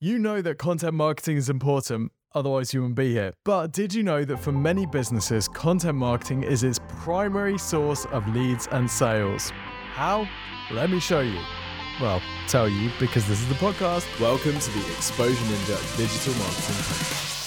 You know that content marketing is important, otherwise, you wouldn't be here. But did you know that for many businesses, content marketing is its primary source of leads and sales? How? Let me show you. Well, tell you because this is the podcast. Welcome to the Exposure Ninja Digital Marketing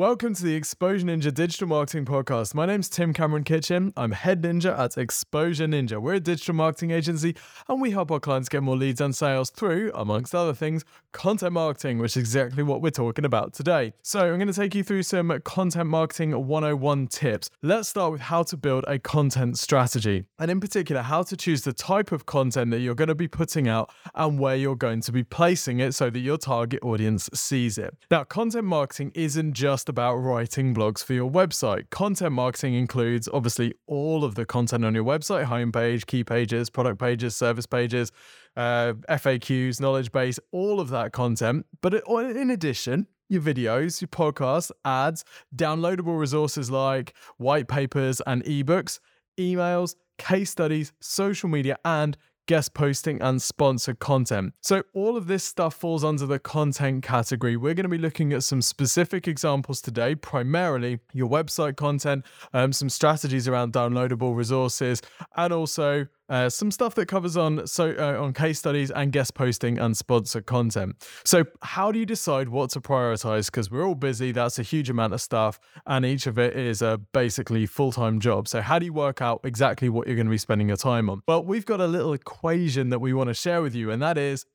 Welcome to the Exposure Ninja Digital Marketing Podcast. My name's Tim Cameron Kitchen. I'm head ninja at Exposure Ninja. We're a digital marketing agency and we help our clients get more leads and sales through, amongst other things, content marketing, which is exactly what we're talking about today. So, I'm going to take you through some content marketing 101 tips. Let's start with how to build a content strategy, and in particular, how to choose the type of content that you're going to be putting out and where you're going to be placing it so that your target audience sees it. Now, content marketing isn't just about writing blogs for your website. Content marketing includes obviously all of the content on your website homepage, key pages, product pages, service pages, uh, FAQs, knowledge base, all of that content. But in addition, your videos, your podcasts, ads, downloadable resources like white papers and ebooks, emails, case studies, social media, and guest posting, and sponsored content. So, all of this stuff falls under the content category. We're going to be looking at some specific examples today, primarily your website content, um, some strategies around downloadable resources, and also uh, some stuff that covers on so uh, on case studies and guest posting and sponsored content. So, how do you decide what to prioritize? Because we're all busy. That's a huge amount of stuff, and each of it is a basically full time job. So, how do you work out exactly what you're going to be spending your time on? Well, we've got a little equation that we want to share with you, and that is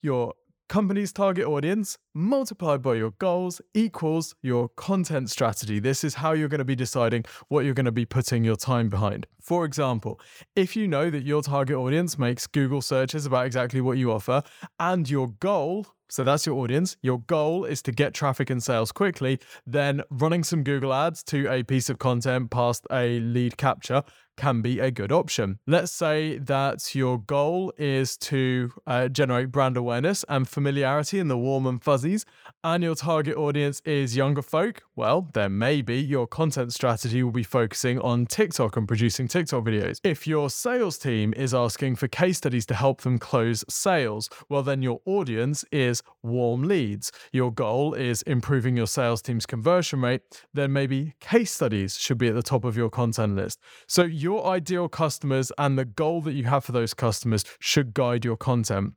your company's target audience multiplied by your goals equals your content strategy. This is how you're going to be deciding what you're going to be putting your time behind. For example, if you know that your target audience makes Google searches about exactly what you offer and your goal so that's your audience. Your goal is to get traffic and sales quickly. Then running some Google ads to a piece of content past a lead capture can be a good option. Let's say that your goal is to uh, generate brand awareness and familiarity in the warm and fuzzies, and your target audience is younger folk. Well, then maybe your content strategy will be focusing on TikTok and producing TikTok videos. If your sales team is asking for case studies to help them close sales, well, then your audience is warm leads. Your goal is improving your sales team's conversion rate, then maybe case studies should be at the top of your content list. So, your ideal customers and the goal that you have for those customers should guide your content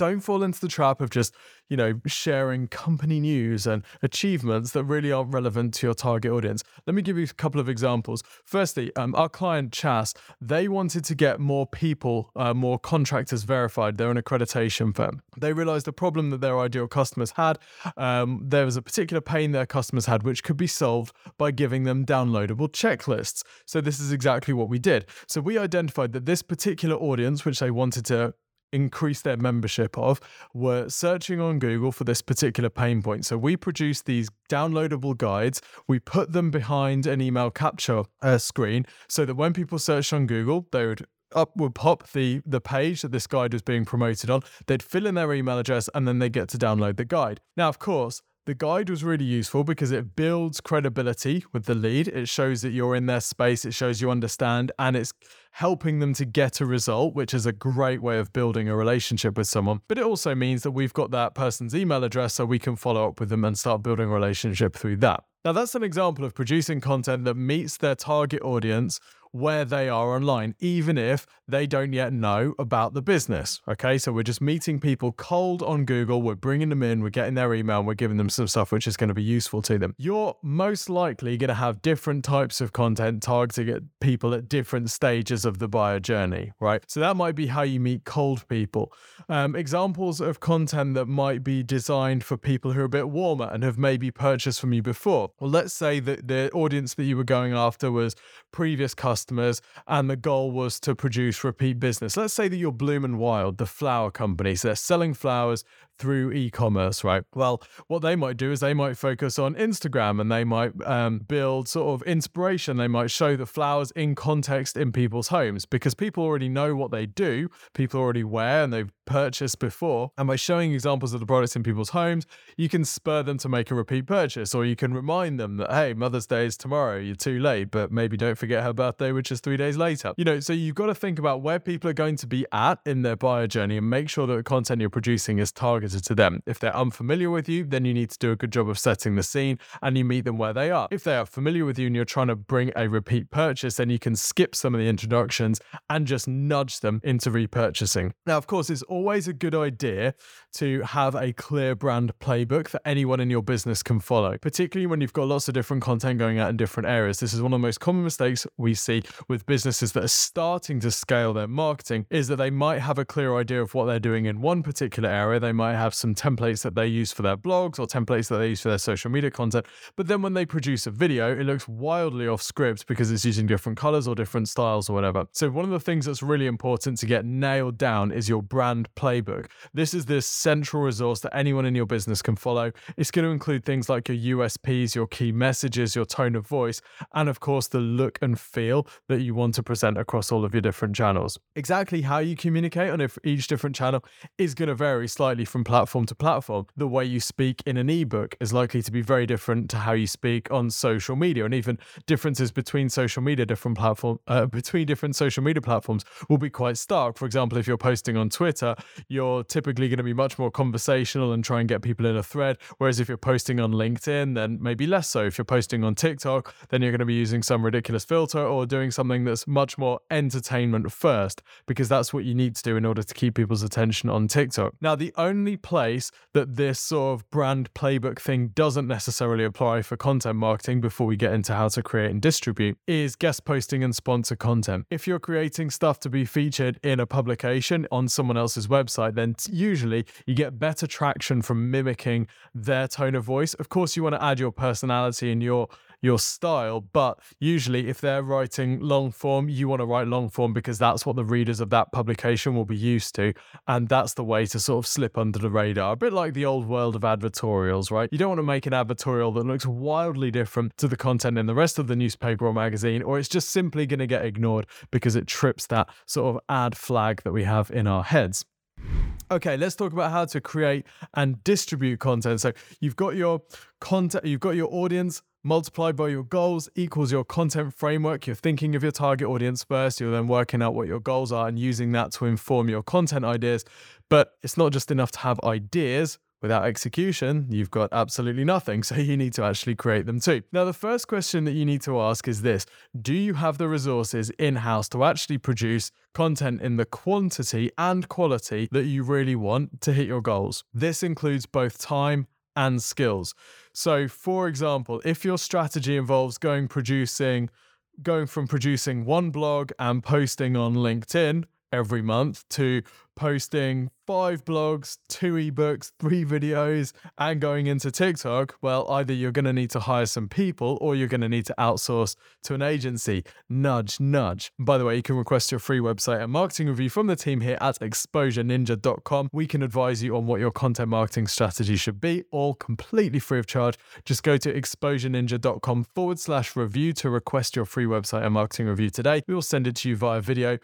don't fall into the trap of just, you know, sharing company news and achievements that really aren't relevant to your target audience. Let me give you a couple of examples. Firstly, um, our client Chas, they wanted to get more people, uh, more contractors verified. They're an accreditation firm. They realized the problem that their ideal customers had. Um, there was a particular pain their customers had, which could be solved by giving them downloadable checklists. So this is exactly what we did. So we identified that this particular audience, which they wanted to increase their membership of were searching on Google for this particular pain point. So we produced these downloadable guides. We put them behind an email capture uh, screen so that when people searched on Google, they would up would pop the the page that this guide was being promoted on. They'd fill in their email address and then they get to download the guide. Now, of course, the guide was really useful because it builds credibility with the lead. It shows that you're in their space, it shows you understand, and it's helping them to get a result, which is a great way of building a relationship with someone. But it also means that we've got that person's email address so we can follow up with them and start building a relationship through that. Now, that's an example of producing content that meets their target audience where they are online, even if they don't yet know about the business. Okay, so we're just meeting people cold on Google, we're bringing them in, we're getting their email, we're giving them some stuff which is going to be useful to them. You're most likely going to have different types of content targeting at people at different stages of the buyer journey, right? So that might be how you meet cold people. Um, examples of content that might be designed for people who are a bit warmer and have maybe purchased from you before. Well, let's say that the audience that you were going after was previous customers customers and the goal was to produce repeat business. Let's say that you're Bloom and Wild, the flower company. So they're selling flowers through e-commerce, right? Well, what they might do is they might focus on Instagram and they might um, build sort of inspiration. They might show the flowers in context in people's homes because people already know what they do. People already wear and they've purchased before. And by showing examples of the products in people's homes, you can spur them to make a repeat purchase, or you can remind them that hey, Mother's Day is tomorrow. You're too late, but maybe don't forget her birthday, which is three days later. You know, so you've got to think about where people are going to be at in their buyer journey and make sure that the content you're producing is targeted to them. If they're unfamiliar with you, then you need to do a good job of setting the scene and you meet them where they are. If they are familiar with you and you're trying to bring a repeat purchase, then you can skip some of the introductions and just nudge them into repurchasing. Now, of course, it's always a good idea to have a clear brand playbook that anyone in your business can follow, particularly when you've got lots of different content going out in different areas. This is one of the most common mistakes we see with businesses that are starting to scale their marketing is that they might have a clear idea of what they're doing in one particular area. They might have some templates that they use for their blogs or templates that they use for their social media content. But then when they produce a video, it looks wildly off script because it's using different colors or different styles or whatever. So, one of the things that's really important to get nailed down is your brand playbook. This is this central resource that anyone in your business can follow. It's going to include things like your USPs, your key messages, your tone of voice, and of course, the look and feel that you want to present across all of your different channels. Exactly how you communicate on each different channel is going to vary slightly from platform to platform. The way you speak in an ebook is likely to be very different to how you speak on social media, and even differences between social media different platform uh, between different social media platforms will be quite stark. For example, if you're posting on Twitter, you're typically going to be much more conversational and try and get people in a thread. Whereas if you're posting on LinkedIn, then maybe less so. If you're posting on TikTok, then you're going to be using some ridiculous filter or doing something that's much more entertainment first, because that's what you need to do in order to keep people's attention on TikTok. Now, the only place that this sort of brand playbook thing doesn't necessarily apply for content marketing before we get into how to create and distribute is guest posting and sponsor content. If you're creating stuff to be featured in a publication on someone else's website, then usually you get better traction from mimicking their tone of voice. Of course, you want to add your personality and your your style. But usually, if they're writing long form, you want to write long form because that's what the readers of that publication will be used to. And that's the way to sort of slip under the radar. A bit like the old world of advertorials, right? You don't want to make an advertorial that looks wildly different to the content in the rest of the newspaper or magazine, or it's just simply going to get ignored because it trips that sort of ad flag that we have in our heads. Okay, let's talk about how to create and distribute content. So you've got your content, you've got your audience multiplied by your goals equals your content framework. You're thinking of your target audience first, you're then working out what your goals are and using that to inform your content ideas. But it's not just enough to have ideas. Without execution, you've got absolutely nothing. So you need to actually create them too. Now, the first question that you need to ask is this Do you have the resources in house to actually produce content in the quantity and quality that you really want to hit your goals? This includes both time and skills. So, for example, if your strategy involves going producing going from producing one blog and posting on LinkedIn every month to posting five blogs, two ebooks, three videos, and going into TikTok, well, either you're going to need to hire some people or you're going to need to outsource to an agency. Nudge, nudge. By the way, you can request your free website and marketing review from the team here at exposureninja.com. We can advise you on what your content marketing strategy should be, all completely free of charge. Just go to exposureninja.com forward slash review to request your free website and marketing review today. We will send it to you via video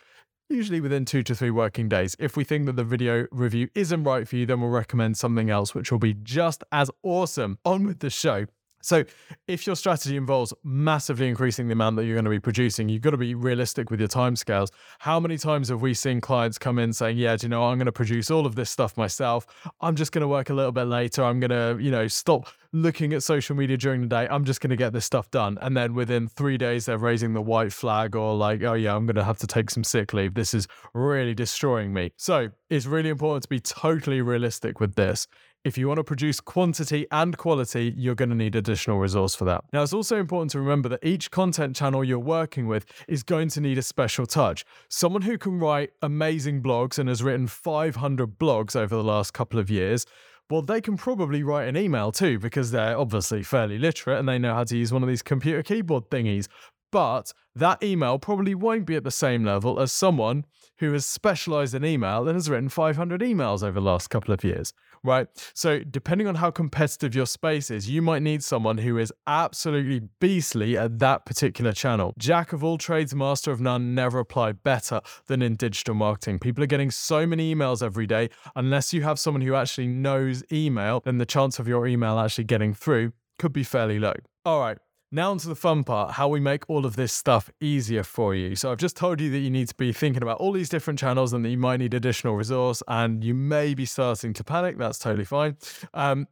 usually within two to three working days. If we think that the video review isn't right for you, then we'll recommend something else, which will be just as awesome. On with the show. So, if your strategy involves massively increasing the amount that you're going to be producing, you've got to be realistic with your timescales. How many times have we seen clients come in saying, "Yeah, do you know, I'm going to produce all of this stuff myself. I'm just going to work a little bit later. I'm going to, you know, stop looking at social media during the day. I'm just going to get this stuff done." And then within 3 days they're raising the white flag or like, "Oh yeah, I'm going to have to take some sick leave. This is really destroying me." So, it's really important to be totally realistic with this. If you want to produce quantity and quality, you're going to need additional resource for that. Now, it's also important to remember that each content channel you're working with is going to need a special touch. Someone who can write amazing blogs and has written 500 blogs over the last couple of years well, they can probably write an email too because they're obviously fairly literate and they know how to use one of these computer keyboard thingies. But that email probably won't be at the same level as someone who has specialized in email and has written 500 emails over the last couple of years, right? So, depending on how competitive your space is, you might need someone who is absolutely beastly at that particular channel. Jack of all trades, master of none, never apply better than in digital marketing. People are getting so many emails every day. Unless you have someone who actually knows email, then the chance of your email actually getting through could be fairly low. All right. Now, onto the fun part how we make all of this stuff easier for you. So, I've just told you that you need to be thinking about all these different channels and that you might need additional resource, and you may be starting to panic. That's totally fine. Um,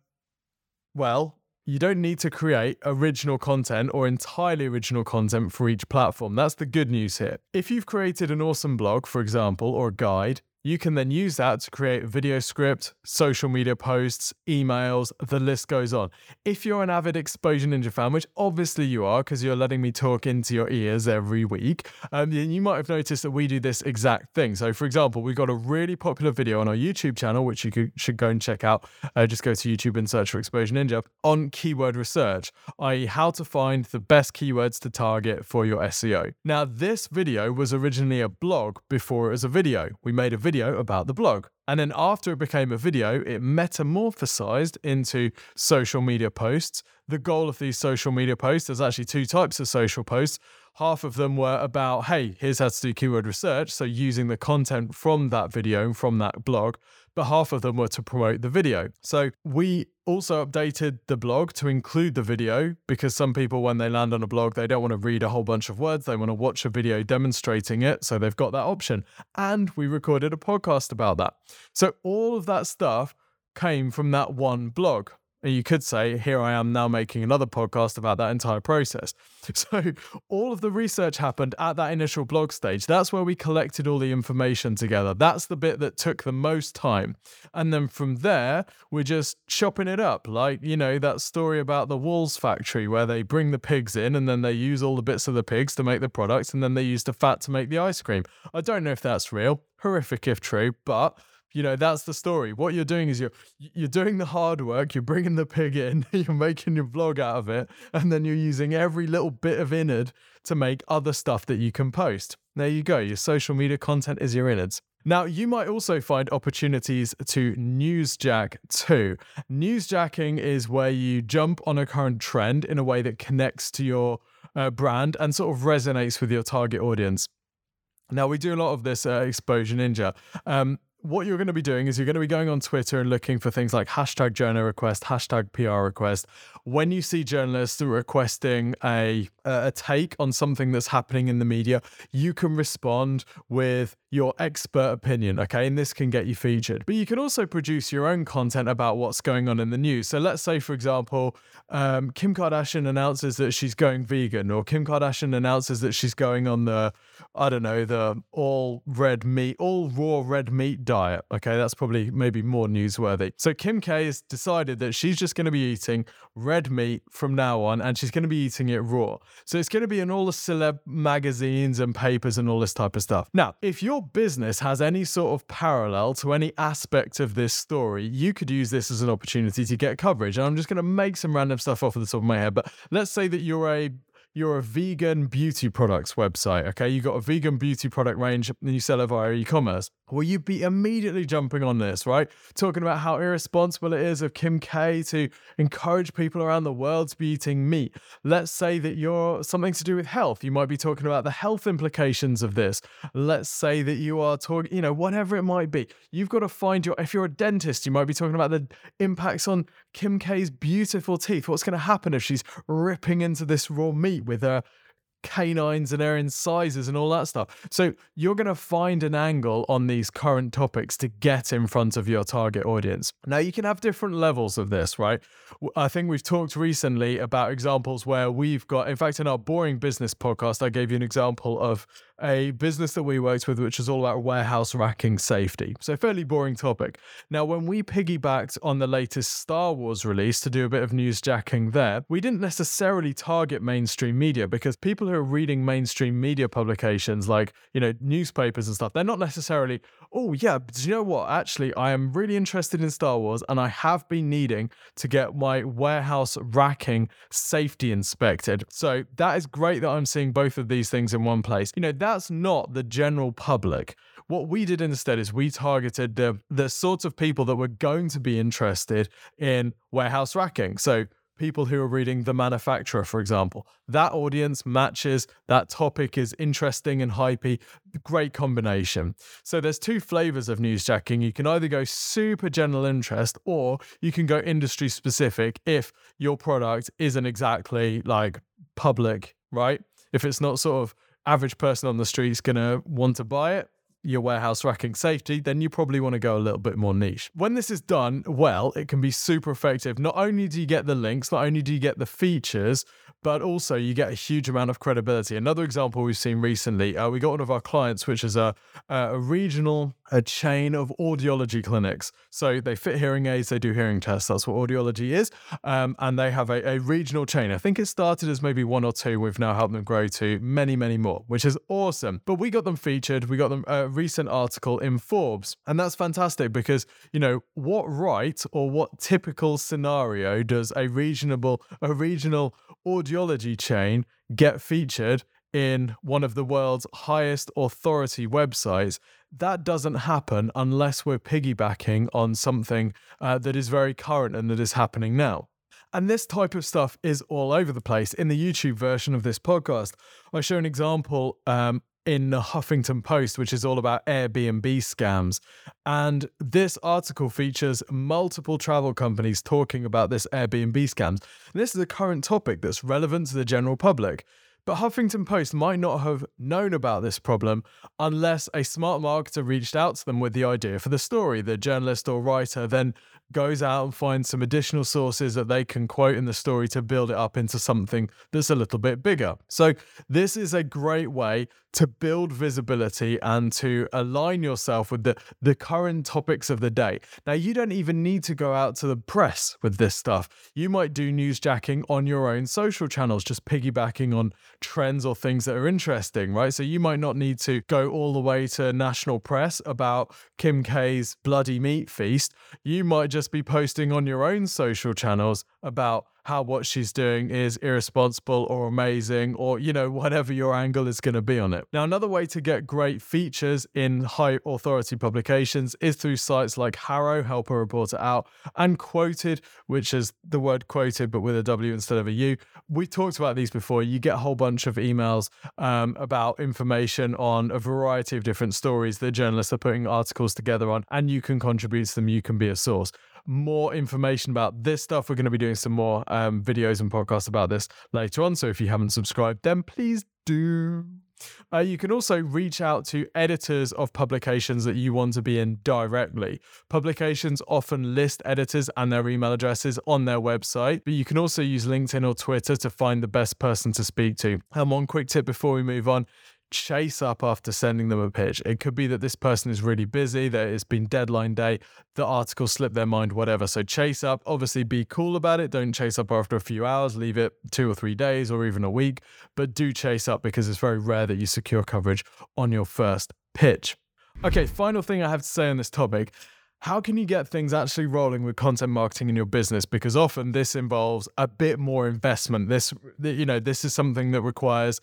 well, you don't need to create original content or entirely original content for each platform. That's the good news here. If you've created an awesome blog, for example, or a guide, you can then use that to create video script, social media posts, emails, the list goes on. If you're an avid Exposure Ninja fan, which obviously you are because you're letting me talk into your ears every week, um, you might have noticed that we do this exact thing. So, for example, we've got a really popular video on our YouTube channel, which you could, should go and check out. Uh, just go to YouTube and search for Exposure Ninja on keyword research, i.e., how to find the best keywords to target for your SEO. Now, this video was originally a blog before it was a video. We made a video video about the blog. And then after it became a video, it metamorphosized into social media posts. The goal of these social media posts, there's actually two types of social posts. Half of them were about, hey, here's how to do keyword research. So using the content from that video and from that blog but half of them were to promote the video. So we also updated the blog to include the video because some people, when they land on a blog, they don't want to read a whole bunch of words. They want to watch a video demonstrating it. So they've got that option. And we recorded a podcast about that. So all of that stuff came from that one blog. And you could say, here I am now making another podcast about that entire process. So, all of the research happened at that initial blog stage. That's where we collected all the information together. That's the bit that took the most time. And then from there, we're just chopping it up. Like, you know, that story about the Walls factory where they bring the pigs in and then they use all the bits of the pigs to make the products and then they use the fat to make the ice cream. I don't know if that's real. Horrific if true, but you know that's the story what you're doing is you're you're doing the hard work you're bringing the pig in you're making your vlog out of it and then you're using every little bit of innard to make other stuff that you can post there you go your social media content is your innards now, you might also find opportunities to newsjack too. Newsjacking is where you jump on a current trend in a way that connects to your uh, brand and sort of resonates with your target audience. Now, we do a lot of this at Exposure Ninja. Um, what you're going to be doing is you're going to be going on Twitter and looking for things like hashtag journo request, hashtag PR request. When you see journalists requesting a a take on something that's happening in the media, you can respond with your expert opinion, okay? And this can get you featured. But you can also produce your own content about what's going on in the news. So let's say, for example, um, Kim Kardashian announces that she's going vegan, or Kim Kardashian announces that she's going on the, I don't know, the all red meat, all raw red meat diet. Okay, that's probably maybe more newsworthy. So Kim K has decided that she's just going to be eating red meat from now on, and she's going to be eating it raw. So it's going to be in all the celeb magazines and papers and all this type of stuff. Now, if your business has any sort of parallel to any aspect of this story, you could use this as an opportunity to get coverage. And I'm just going to make some random stuff off of the top of my head, but let's say that you're a you're a vegan beauty products website, okay? You got a vegan beauty product range and you sell it via e-commerce. Well, you'd be immediately jumping on this, right? Talking about how irresponsible it is of Kim K to encourage people around the world to be eating meat. Let's say that you're something to do with health. You might be talking about the health implications of this. Let's say that you are talking, you know, whatever it might be. You've got to find your, if you're a dentist, you might be talking about the impacts on Kim K's beautiful teeth. What's going to happen if she's ripping into this raw meat? with her canines and her incisors and all that stuff. So you're going to find an angle on these current topics to get in front of your target audience. Now you can have different levels of this, right? I think we've talked recently about examples where we've got, in fact, in our boring business podcast, I gave you an example of a business that we worked with, which is all about warehouse racking safety. So, fairly boring topic. Now, when we piggybacked on the latest Star Wars release to do a bit of newsjacking there, we didn't necessarily target mainstream media because people who are reading mainstream media publications like, you know, newspapers and stuff, they're not necessarily, oh, yeah, do you know what? Actually, I am really interested in Star Wars and I have been needing to get my warehouse racking safety inspected. So, that is great that I'm seeing both of these things in one place. You know, that's not the general public. What we did instead is we targeted the the sorts of people that were going to be interested in warehouse racking. So people who are reading The Manufacturer, for example. That audience matches, that topic is interesting and hypey. Great combination. So there's two flavors of newsjacking. You can either go super general interest or you can go industry specific if your product isn't exactly like public, right? If it's not sort of average person on the street is going to want to buy it, your warehouse racking safety, then you probably want to go a little bit more niche. When this is done well, it can be super effective. Not only do you get the links, not only do you get the features, but also you get a huge amount of credibility. Another example we've seen recently, uh, we got one of our clients, which is a, a regional a chain of audiology clinics. So they fit hearing aids, they do hearing tests. That's what audiology is. Um, and they have a, a, regional chain. I think it started as maybe one or two. We've now helped them grow to many, many more, which is awesome. But we got them featured. We got them a recent article in Forbes. And that's fantastic because, you know, what right or what typical scenario does a regional, a regional audiology chain get featured in one of the world's highest authority websites. That doesn't happen unless we're piggybacking on something uh, that is very current and that is happening now. And this type of stuff is all over the place. In the YouTube version of this podcast, I show an example um, in the Huffington Post, which is all about Airbnb scams. And this article features multiple travel companies talking about this Airbnb scams. And this is a current topic that's relevant to the general public. But Huffington Post might not have known about this problem unless a smart marketer reached out to them with the idea for the story. The journalist or writer then goes out and finds some additional sources that they can quote in the story to build it up into something that's a little bit bigger. So, this is a great way to build visibility and to align yourself with the, the current topics of the day. Now, you don't even need to go out to the press with this stuff. You might do newsjacking on your own social channels, just piggybacking on trends or things that are interesting, right? So, you might not need to go all the way to national press about Kim K's bloody meat feast. You might just be posting on your own social channels about how what she's doing is irresponsible or amazing or, you know, whatever your angle is going to be on it. Now, another way to get great features in high authority publications is through sites like HARO, Help a Reporter Out, and Qwoted, which is the word quoted but with a W instead of a U. We talked about these before. You get a whole bunch of emails um, about information on a variety of different stories that journalists are putting articles together on, and you can contribute to them. You can be a source more information about this stuff. We're going to be doing some more um, videos and podcasts about this later on. So if you haven't subscribed, then please do. Uh, you can also reach out to editors of publications that you want to be in directly. Publications often list editors and their email addresses on their website, but you can also use LinkedIn or Twitter to find the best person to speak to. And one quick tip before we move on chase up after sending them a pitch. It could be that this person is really busy, that it's been deadline day, the article slipped their mind, whatever. So chase up, obviously be cool about it. Don't chase up after a few hours, leave it two or three days or even a week, but do chase up because it's very rare that you secure coverage on your first pitch. Okay, final thing I have to say on this topic how can you get things actually rolling with content marketing in your business because often this involves a bit more investment this you know this is something that requires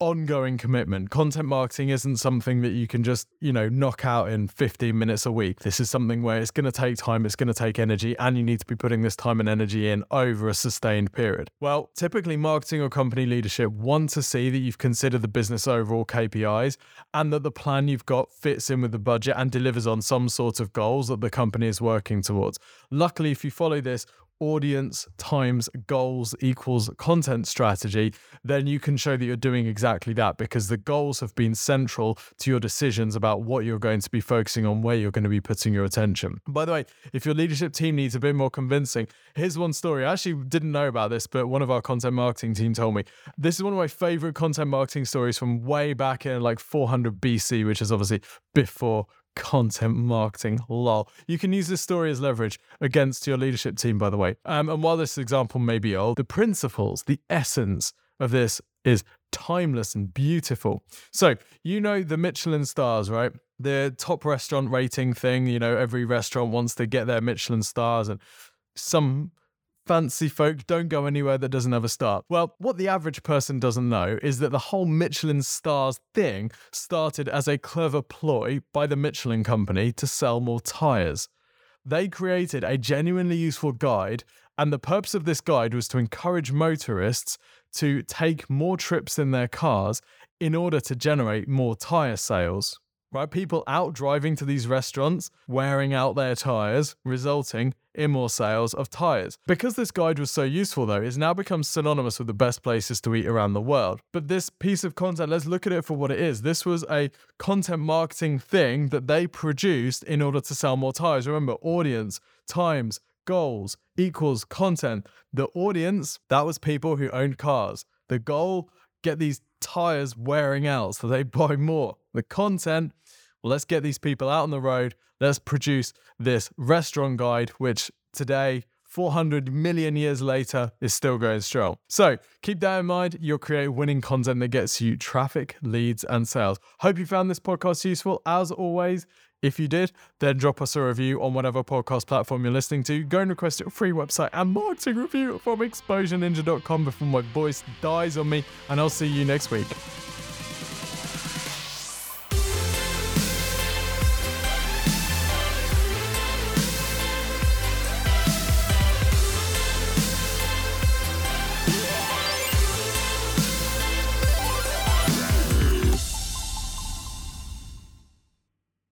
ongoing commitment. Content marketing isn't something that you can just, you know, knock out in 15 minutes a week. This is something where it's going to take time, it's going to take energy, and you need to be putting this time and energy in over a sustained period. Well, typically, marketing or company leadership want to see that you've considered the business overall KPIs and that the plan you've got fits in with the budget and delivers on some sort of goals that the company is working towards. Luckily, if you follow this, audience times goals equals content strategy, then you can show that you're doing exactly that because the goals have been central to your decisions about what you're going to be focusing on, where you're going to be putting your attention. By the way, if your leadership team needs a bit more convincing, here's one story. I actually didn't know about this, but one of our content marketing team told me. This is one of my favorite content marketing stories from way back in like 400 BC, which is obviously before content marketing. Lol. You can use this story as leverage against your leadership team, by the way. Um, and while this example may be old, the principles, the essence of this is timeless and beautiful. So, you know the Michelin stars, right? The top restaurant rating thing, you know, every restaurant wants to get their Michelin stars and some fancy folk don't go anywhere that doesn't have a star. Well, what the average person doesn't know is that the whole Michelin stars thing started as a clever ploy by the Michelin company to sell more tires. They created a genuinely useful guide, and the purpose of this guide was to encourage motorists to take more trips in their cars in order to generate more tire sales right? People out driving to these restaurants, wearing out their tires, resulting in more sales of tires. Because this guide was so useful, though, it's now become synonymous with the best places to eat around the world. But this piece of content, let's look at it for what it is. This was a content marketing thing that they produced in order to sell more tires. Remember, audience, times, goals equals content. The audience, that was people who owned cars. The goal, get these tires wearing out so they buy more. The content, well, let's get these people out on the road. Let's produce this restaurant guide, which today, 400 million years later, is still going strong. So keep that in mind. You'll create winning content that gets you traffic, leads, and sales. Hope you found this podcast useful. As always, if you did, then drop us a review on whatever podcast platform you're listening to. Go and request your free website and marketing review from exposureninja.com before my voice dies on me. And I'll see you next week.